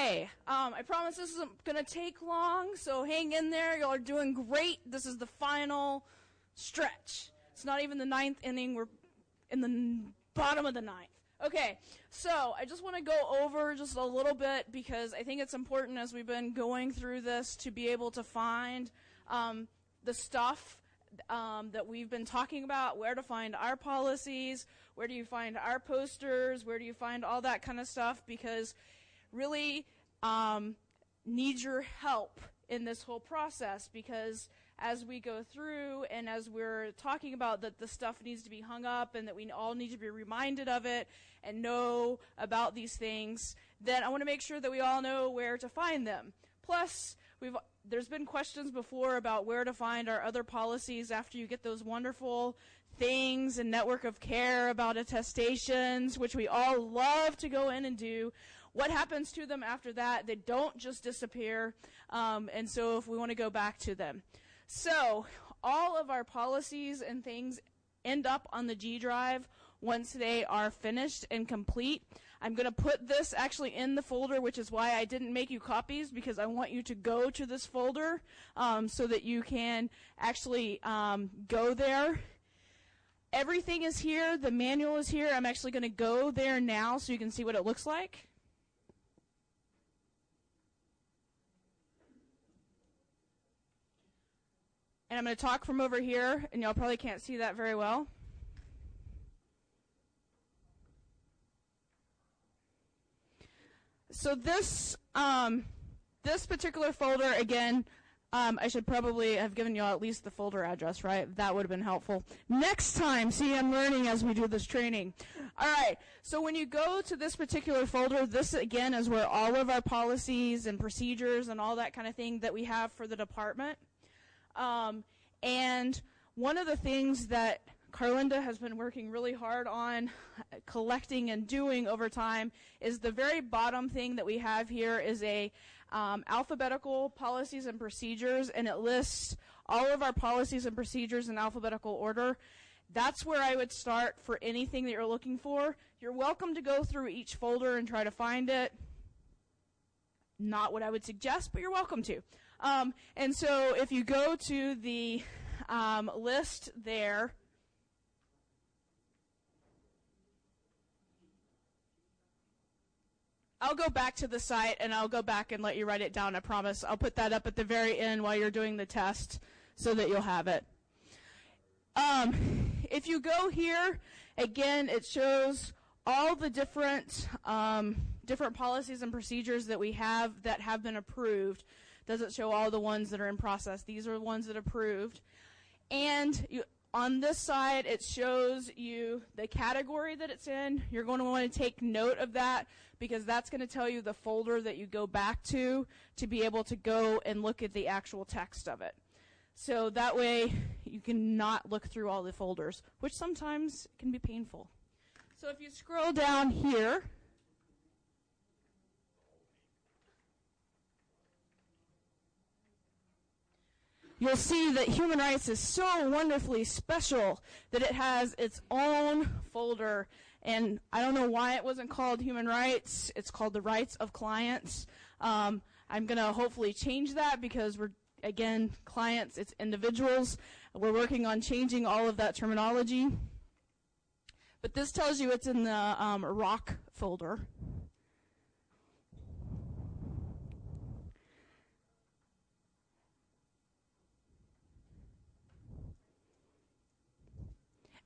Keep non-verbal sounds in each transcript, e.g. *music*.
Hey, um, I promise this isn't gonna take long, so hang in there. Y'all are doing great. This is the final stretch. It's not even the ninth inning. We're in the n- bottom of the ninth. Okay, so I just want to go over just a little bit because I think it's important as we've been going through this to be able to find um, the stuff um, that we've been talking about, where to find our policies, where do you find our posters, where do you find all that kind of stuff, because really um, need your help in this whole process because as we go through and as we're talking about that the stuff needs to be hung up and that we all need to be reminded of it and know about these things, then I want to make sure that we all know where to find them. Plus, we've there's been questions before about where to find our other policies after you get those wonderful things and network of care about attestations, which we all love to go in and do. What happens to them after that? They don't just disappear. Um, and so if we want to go back to them. So all of our policies and things end up on the G drive once they are finished and complete. I'm going to put this actually in the folder, which is why I didn't make you copies because I want you to go to this folder um, so that you can actually um, go there. Everything is here. The manual is here. I'm actually going to go there now so you can see what it looks like. And I'm going to talk from over here, and y'all probably can't see that very well. So this um, this particular folder, again, um, I should probably have given you all at least the folder address, right? That would have been helpful. Next time, see, I'm learning as we do this training. All right. So when you go to this particular folder, this again is where all of our policies and procedures and all that kind of thing that we have for the department. Um, and one of the things that Carlinda has been working really hard on collecting and doing over time is the very bottom thing that we have here is a um, alphabetical policies and procedures, and it lists all of our policies and procedures in alphabetical order. That's where I would start for anything that you're looking for. You're welcome to go through each folder and try to find it. Not what I would suggest, but you're welcome to. Um, and so if you go to the um, list there, I'll go back to the site and I'll go back and let you write it down. I promise. I'll put that up at the very end while you're doing the test so that you'll have it. Um, if you go here, again, it shows all the different um, different policies and procedures that we have that have been approved doesn't show all the ones that are in process. These are the ones that approved. And you, on this side, it shows you the category that it's in. You're going to want to take note of that because that's going to tell you the folder that you go back to to be able to go and look at the actual text of it. So that way you can not look through all the folders, which sometimes can be painful. So if you scroll down here, you'll see that human rights is so wonderfully special that it has its own folder. And I don't know why it wasn't called human rights. It's called the rights of clients. Um, I'm going to hopefully change that because we're, again, clients, it's individuals. We're working on changing all of that terminology. But this tells you it's in the um, ROC folder.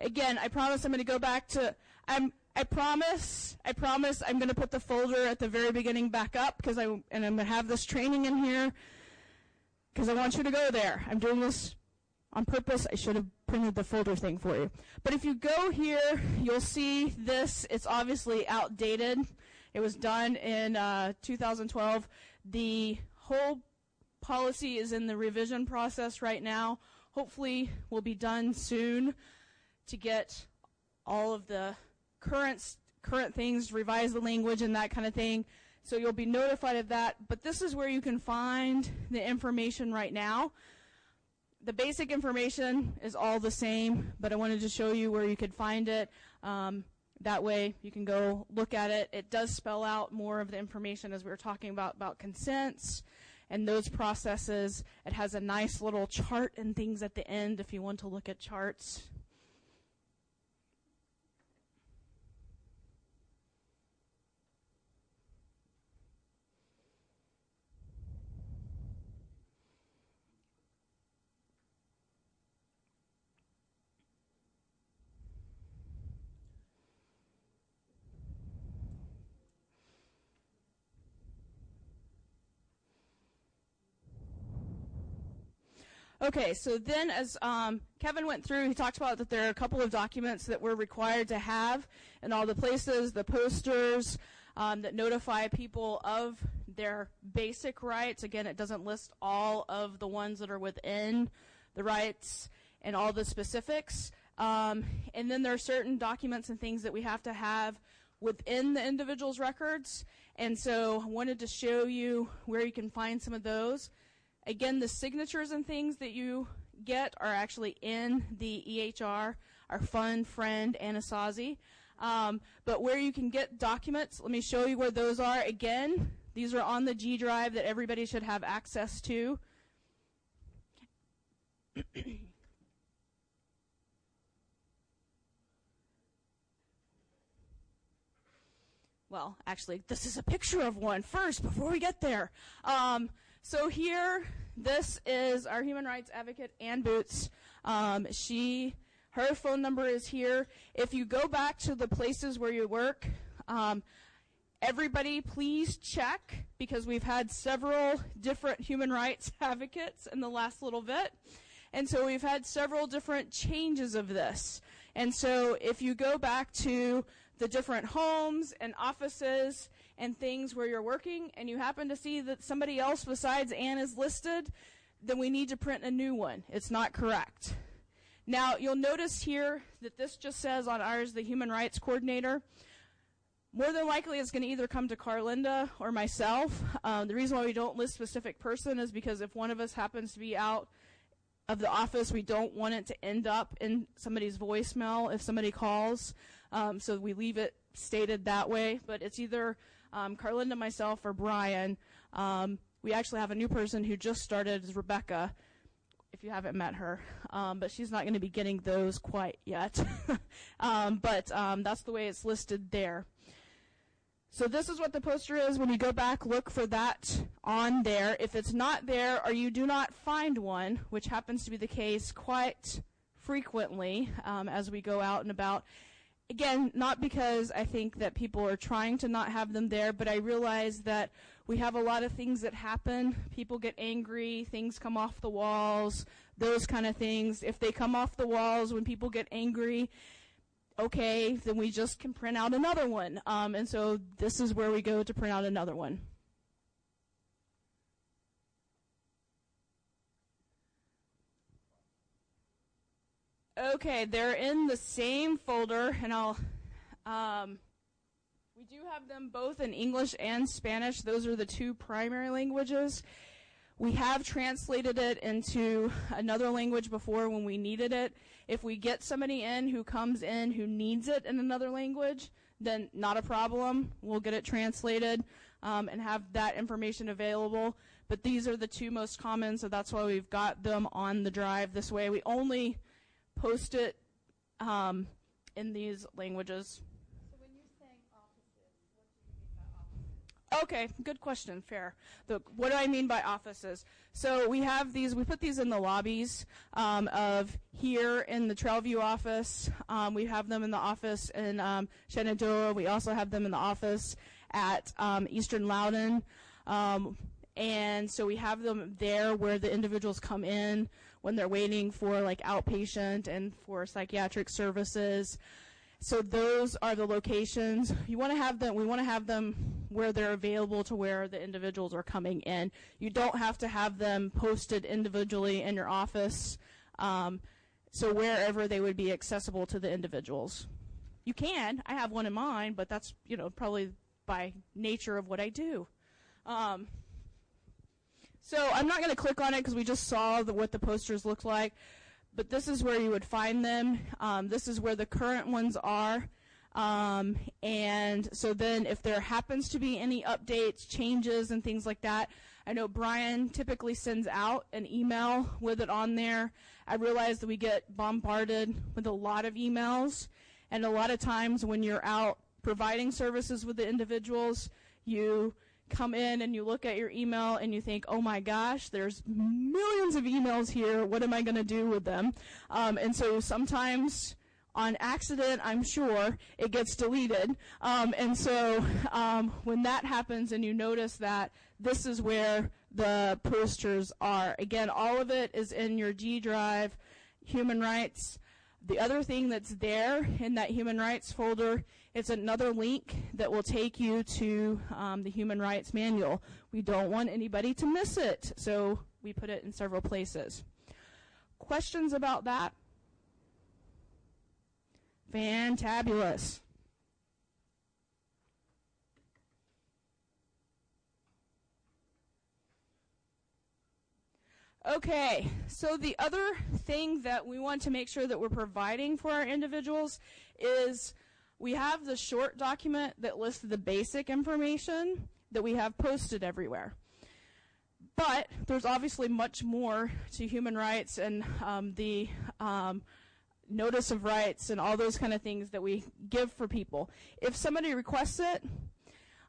Again, I promise I'm going to go back to. I'm. I promise. I promise. I'm going to put the folder at the very beginning back up because I and I'm going to have this training in here because I want you to go there. I'm doing this on purpose. I should have printed the folder thing for you. But if you go here, you'll see this. It's obviously outdated. It was done in uh, 2012. The whole policy is in the revision process right now. Hopefully, will be done soon to get all of the current current things, revise the language and that kind of thing. So you'll be notified of that. But this is where you can find the information right now. The basic information is all the same, but I wanted to show you where you could find it. Um, That way you can go look at it. It does spell out more of the information as we were talking about about consents and those processes. It has a nice little chart and things at the end if you want to look at charts. Okay, so then as um, Kevin went through, he talked about that there are a couple of documents that we're required to have in all the places, the posters um, that notify people of their basic rights. Again, it doesn't list all of the ones that are within the rights and all the specifics. Um, and then there are certain documents and things that we have to have within the individual's records. And so I wanted to show you where you can find some of those. Again, the signatures and things that you get are actually in the EHR, our fun friend Anasazi. Um, but where you can get documents, let me show you where those are. Again, these are on the G drive that everybody should have access to. *coughs* well, actually, this is a picture of one first before we get there. Um, so here, this is our human rights advocate, Ann Boots. Um, she, her phone number is here. If you go back to the places where you work, um, everybody please check because we've had several different human rights *laughs* advocates in the last little bit. And so we've had several different changes of this. And so if you go back to the different homes and offices and things where you're working and you happen to see that somebody else besides Ann is listed, then we need to print a new one. It's not correct. Now, you'll notice here that this just says on ours the human rights coordinator. More than likely, it's going to either come to Carlinda or myself. Um, the reason why we don't list specific person is because if one of us happens to be out of the office, we don't want it to end up in somebody's voicemail if somebody calls. Um, so we leave it stated that way. But it's either um, Carlinda, myself, or Brian. Um, we actually have a new person who just started, is Rebecca, if you haven't met her. Um, but she's not going to be getting those quite yet. *laughs* um, but um, that's the way it's listed there. So this is what the poster is. When you go back, look for that on there. If it's not there or you do not find one, which happens to be the case quite frequently um, as we go out and about, again, not because I think that people are trying to not have them there, but I realize that we have a lot of things that happen. People get angry, things come off the walls, those kind of things. If they come off the walls when people get angry, okay, then we just can print out another one. Um, and so this is where we go to print out another one. Okay, they're in the same folder, and I'll. Um, we do have them both in English and Spanish. Those are the two primary languages. We have translated it into another language before when we needed it. If we get somebody in who comes in who needs it in another language, then not a problem. We'll get it translated um, and have that information available. But these are the two most common, so that's why we've got them on the drive this way. We only post it um, in these languages. So when you're saying offices, what do you mean by offices? Okay, good question. Fair. The, what do I mean by offices? So we have these. We put these in the lobbies um, of here in the Trailview office. Um, we have them in the office in um, Shenandoah. We also have them in the office at um, Eastern Loudoun. Um, and so we have them there where the individuals come in when they're waiting for like outpatient and for psychiatric services. So those are the locations. You want to have them, we want to have them where they're available to where the individuals are coming in. You don't have to have them posted individually in your office. Um, so wherever they would be accessible to the individuals. You can. I have one in mind, but that's, you know, probably by nature of what I do. Um, so I'm not going to click on it because we just saw the, what the posters look like. But this is where you would find them. Um, this is where the current ones are. Um, and so then if there happens to be any updates, changes, and things like that, I know Brian typically sends out an email with it on there. I realize that we get bombarded with a lot of emails, and a lot of times when you're out providing services with the individuals, you come in and you look at your email and you think, oh my gosh, there's millions of emails here. What am I going to do with them? Um, and so sometimes on accident, I'm sure, it gets deleted. Um, and so um, when that happens and you notice that, this is where the posters are. Again, all of it is in your G drive, human rights. The other thing that's there in that human rights folder it's another link that will take you to um, the Human Rights Manual. We don't want anybody to miss it, so we put it in several places. Questions about that? Fantabulous. Okay, so the other thing that we want to make sure that we're providing for our individuals is we have the short document that lists the basic information that we have posted everywhere. But there's obviously much more to human rights and um, the um, notice of rights and all those kind of things that we give for people. If somebody requests it,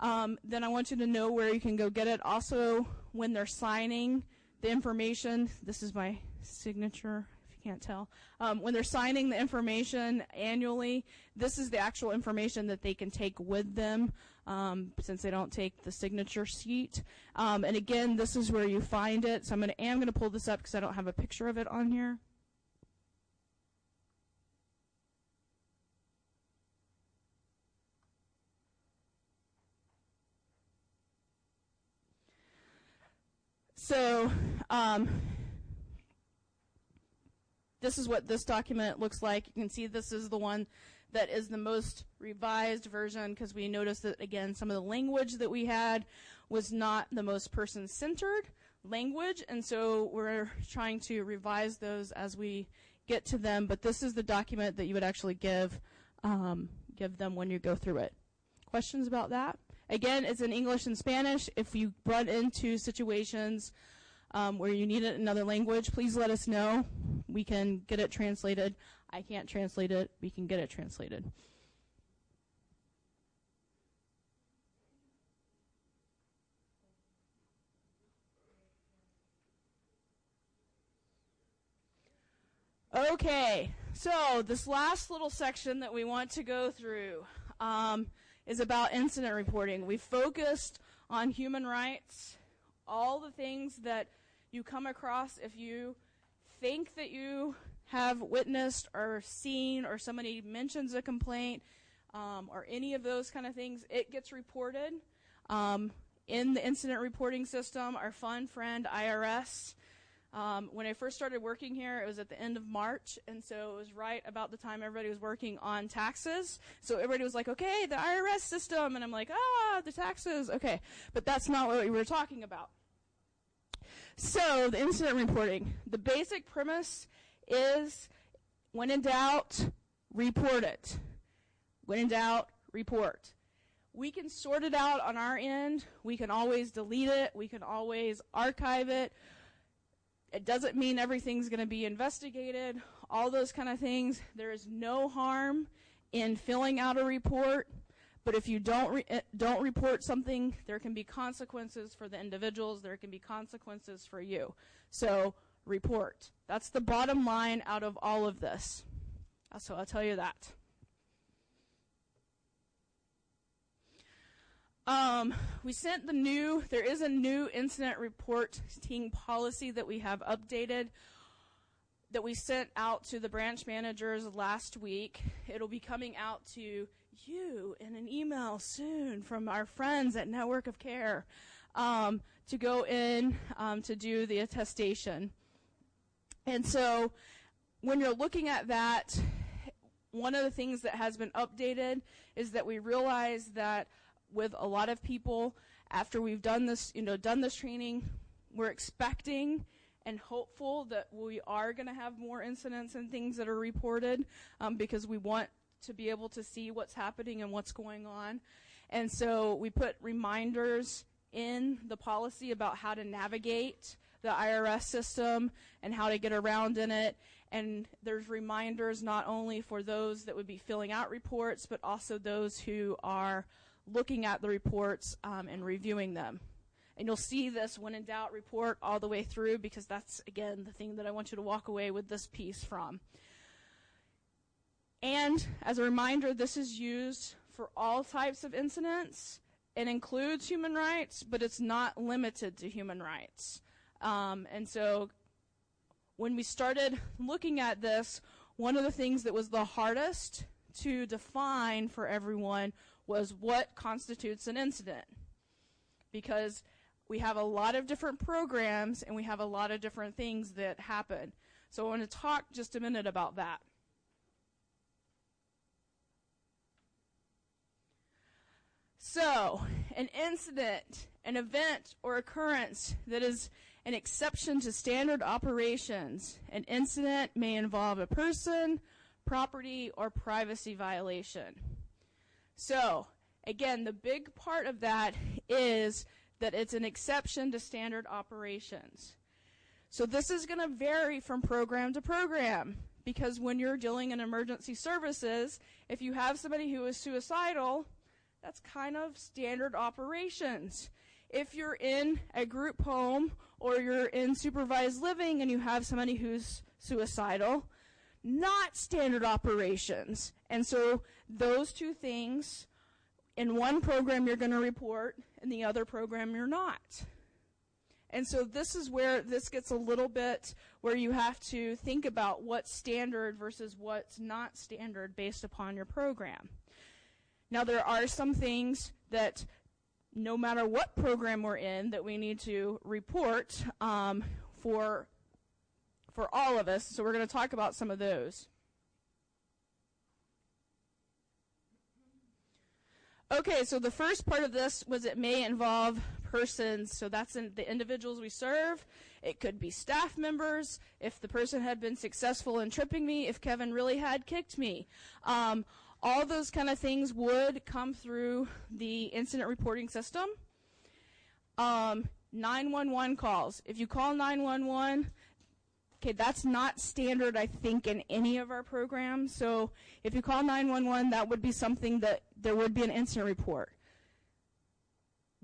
um, then I want you to know where you can go get it. Also, when they're signing the information, this is my signature can't tell. Um, when they're signing the information annually, this is the actual information that they can take with them um, since they don't take the signature sheet. Um, and again, this is where you find it. So I'm going am going to pull this up because I don't have a picture of it on here. So um, this is what this document looks like. You can see this is the one that is the most revised version because we noticed that again some of the language that we had was not the most person-centered language and so we're trying to revise those as we get to them but this is the document that you would actually give um, give them when you go through it questions about that again it's in english and spanish if you run into situations um, where you need another language, please let us know. We can get it translated. I can't translate it. We can get it translated. Okay, so this last little section that we want to go through um, is about incident reporting. We focused on human rights, all the things that you come across if you think that you have witnessed or seen or somebody mentions a complaint um, or any of those kind of things, it gets reported um, in the incident reporting system. Our fun friend IRS. Um, when I first started working here, it was at the end of March, and so it was right about the time everybody was working on taxes. So everybody was like, okay, the IRS system, and I'm like, ah, the taxes, okay. But that's not what we were talking about. So, the incident reporting. The basic premise is when in doubt, report it. When in doubt, report. We can sort it out on our end. We can always delete it. We can always archive it. It doesn't mean everything's going to be investigated. All those kind of things. There is no harm in filling out a report but if you don't re- eh, don't report something, there can be consequences for the individuals. There can be consequences for you. So report. That's the bottom line out of all of this. So I'll tell you that. Um, we sent the new, there is a new incident reporting policy that we have updated that we sent out to the branch managers last week. It'll be coming out to you in an email soon from our friends at Network of Care um, to go in um, to do the attestation. And so when you're looking at that, one of the things that has been updated is that we realize that with a lot of people, after we've done this, you know, done this training, we're expecting and hopeful that we are going to have more incidents and things that are reported um, because we want to be able to see what's happening and what's going on. And so we put reminders in the policy about how to navigate the IRS system and how to get around in it. And there's reminders not only for those that would be filling out reports, but also those who are looking at the reports um, and reviewing them. And you'll see this when in doubt report all the way through because that's, again, the thing that I want you to walk away with this piece from. And as a reminder, this is used for all types of incidents. It includes human rights, but it's not limited to human rights. Um, and so when we started looking at this, one of the things that was the hardest to define for everyone was what constitutes an incident. Because we have a lot of different programs and we have a lot of different things that happen. So I want to talk just a minute about that. So, an incident, an event or occurrence that is an exception to standard operations. An incident may involve a person, property, or privacy violation. So, again, the big part of that is that it's an exception to standard operations. So this is going to vary from program to program because when you're dealing in emergency services, if you have somebody who is suicidal, that's kind of standard operations. If you're in a group home or you're in supervised living and you have somebody who's suicidal, not standard operations. And so those two things in one program you're going to report, in the other program you're not. And so this is where this gets a little bit where you have to think about what's standard versus what's not standard based upon your program. Now, there are some things that no matter what program we're in that we need to report um, for for all of us. So we're going to talk about some of those. Okay, so the first part of this was it may involve persons. So that's in the individuals we serve. It could be staff members. If the person had been successful in tripping me, if Kevin really had kicked me. Um, all those kind of things would come through the incident reporting system. Um, 911 calls. If you call 911, okay, that's not standard, I think, in any of our programs. So if you call 911, that would be something that there would be an incident report.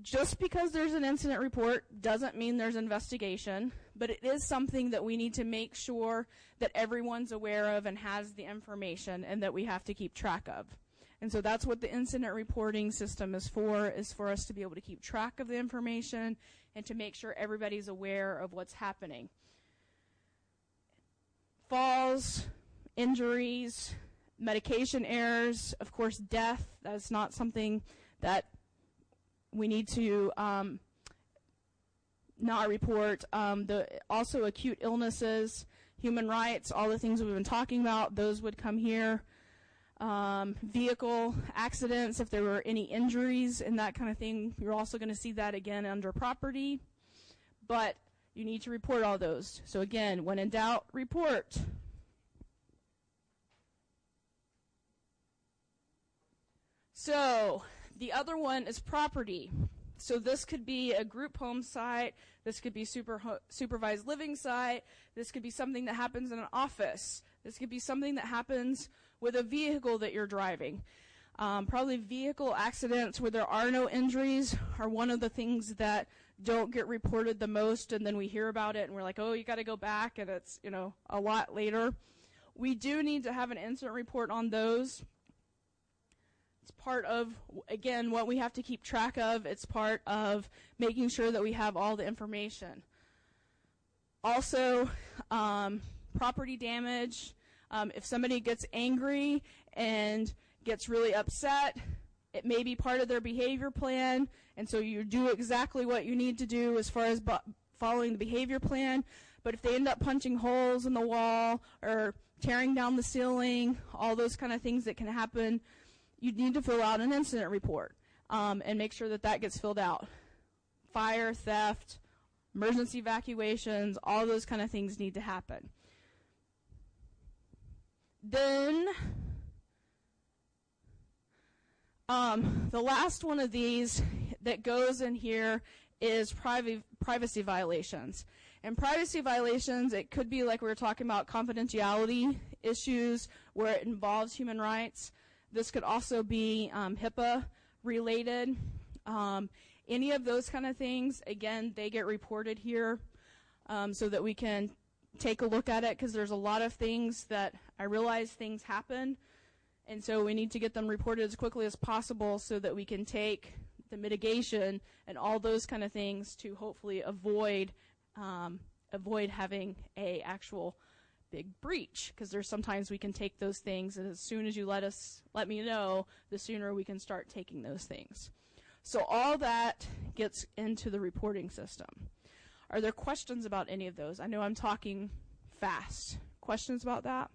Just because there's an incident report doesn't mean there's investigation, but it is something that we need to make sure that everyone's aware of and has the information and that we have to keep track of. And so that's what the incident reporting system is for, is for us to be able to keep track of the information and to make sure everybody's aware of what's happening. Falls, injuries, medication errors, of course, death, that's not something that we need to um, not report. Um, the also acute illnesses, human rights, all the things we've been talking about, those would come here. Um, vehicle accidents, if there were any injuries and that kind of thing, you're also going to see that again under property. But you need to report all those. So again, when in doubt, report. So the other one is property. So this could be a group home site. This could be super supervised living site. This could be something that happens in an office. This could be something that happens with a vehicle that you're driving. Um, probably vehicle accidents where there are no injuries are one of the things that don't get reported the most, and then we hear about it and we're like, oh, you got to go back, and it's you know a lot later. We do need to have an incident report on those it's part of, again, what we have to keep track of. It's part of making sure that we have all the information. Also, um, property damage. Um, if somebody gets angry and gets really upset, it may be part of their behavior plan, and so you do exactly what you need to do as far as bu- following the behavior plan. But if they end up punching holes in the wall or tearing down the ceiling, all those kind of things that can happen, you need to fill out an incident report um, and make sure that that gets filled out. Fire, theft, emergency evacuations, all those kind of things need to happen. Then Um, the last one of these that goes in here is privacy privacy violations. And privacy violations, it could be like we were talking about confidentiality issues where it involves human rights. This could also be um, HIPAA related. Um, any of those kind of things, again, they get reported here um, so that we can take a look at it because there's a lot of things that I realize things happen. And so we need to get them reported as quickly as possible so that we can take the mitigation and all those kind of things to hopefully avoid um, avoid having a actual big breach because there's sometimes we can take those things and as soon as you let us let me know the sooner we can start taking those things. So all that gets into the reporting system. Are there questions about any of those? I know i'm talking fast. Questions about that?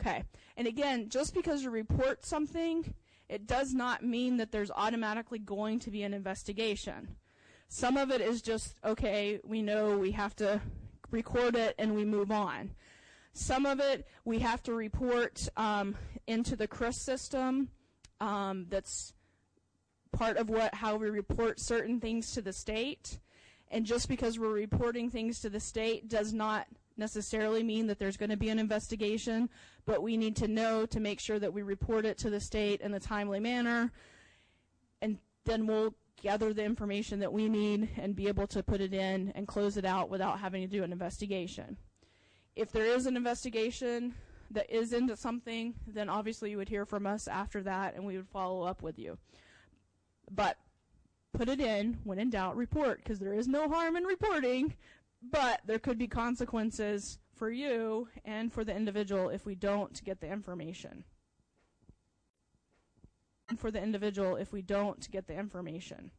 Okay. And again just because you report something it does not mean that there's automatically going to be an investigation. Some of it is just, okay, we know we have to record it and we move on. Some of it we have to report um, into the CHRIS system. Um, that's part of what how we report certain things to the state. And just because we're reporting things to the state does not necessarily mean that there's going to be an investigation, but we need to know to make sure that we report it to the state in a timely manner. And then we'll gather the information that we need and be able to put it in and close it out without having to do an investigation. If there is an investigation that is into something, then obviously you would hear from us after that and we would follow up with you. But put it in, when in doubt, report, because there is no harm in reporting, but there could be consequences for you and for the individual if we don't get the information for the individual if we don't get the information.